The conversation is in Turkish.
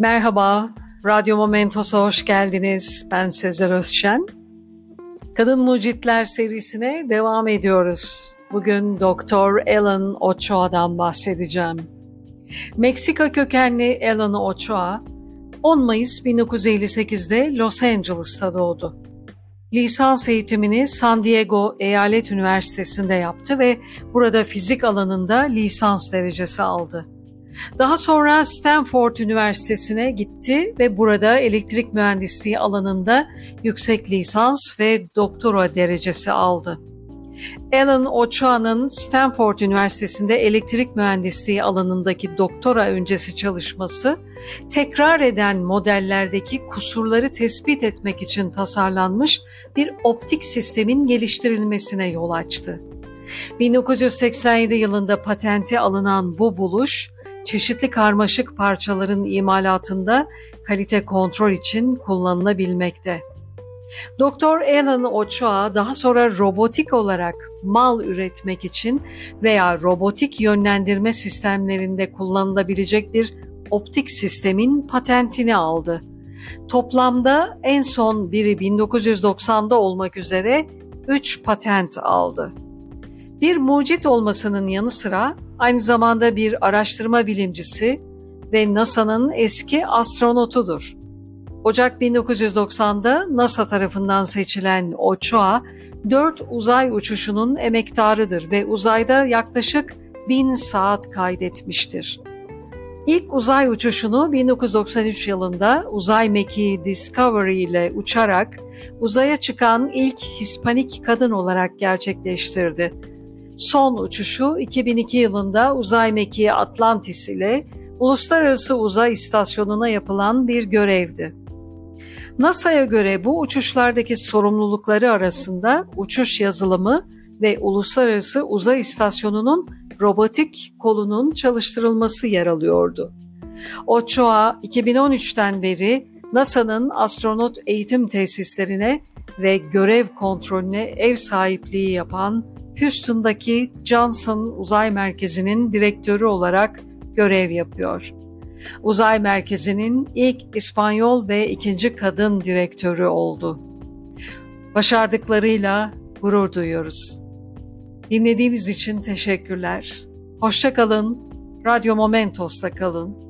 Merhaba, Radyo Momentos'a hoş geldiniz. Ben Sezer Özşen. Kadın Mucitler serisine devam ediyoruz. Bugün Doktor Ellen Ochoa'dan bahsedeceğim. Meksika kökenli Ellen Ochoa, 10 Mayıs 1958'de Los Angeles'ta doğdu. Lisans eğitimini San Diego Eyalet Üniversitesi'nde yaptı ve burada fizik alanında lisans derecesi aldı. Daha sonra Stanford Üniversitesi'ne gitti ve burada elektrik mühendisliği alanında yüksek lisans ve doktora derecesi aldı. Alan Ochoa'nın Stanford Üniversitesi'nde elektrik mühendisliği alanındaki doktora öncesi çalışması, tekrar eden modellerdeki kusurları tespit etmek için tasarlanmış bir optik sistemin geliştirilmesine yol açtı. 1987 yılında patenti alınan bu buluş, çeşitli karmaşık parçaların imalatında kalite kontrol için kullanılabilmekte. Doktor Alan Ochoa daha sonra robotik olarak mal üretmek için veya robotik yönlendirme sistemlerinde kullanılabilecek bir optik sistemin patentini aldı. Toplamda en son biri 1990'da olmak üzere 3 patent aldı. Bir mucit olmasının yanı sıra aynı zamanda bir araştırma bilimcisi ve NASA'nın eski astronotudur. Ocak 1990'da NASA tarafından seçilen Ochoa, 4 uzay uçuşunun emektarıdır ve uzayda yaklaşık 1000 saat kaydetmiştir. İlk uzay uçuşunu 1993 yılında uzay mekiği Discovery ile uçarak uzaya çıkan ilk Hispanik kadın olarak gerçekleştirdi. Son uçuşu 2002 yılında uzay mekiği Atlantis ile Uluslararası Uzay İstasyonu'na yapılan bir görevdi. NASA'ya göre bu uçuşlardaki sorumlulukları arasında uçuş yazılımı ve Uluslararası Uzay İstasyonu'nun robotik kolunun çalıştırılması yer alıyordu. Ochoa 2013'ten beri NASA'nın astronot eğitim tesislerine ve görev kontrolüne ev sahipliği yapan Houston'daki Johnson Uzay Merkezi'nin direktörü olarak görev yapıyor. Uzay Merkezi'nin ilk İspanyol ve ikinci kadın direktörü oldu. Başardıklarıyla gurur duyuyoruz. Dinlediğiniz için teşekkürler. Hoşçakalın. Radyo Momentos'ta kalın.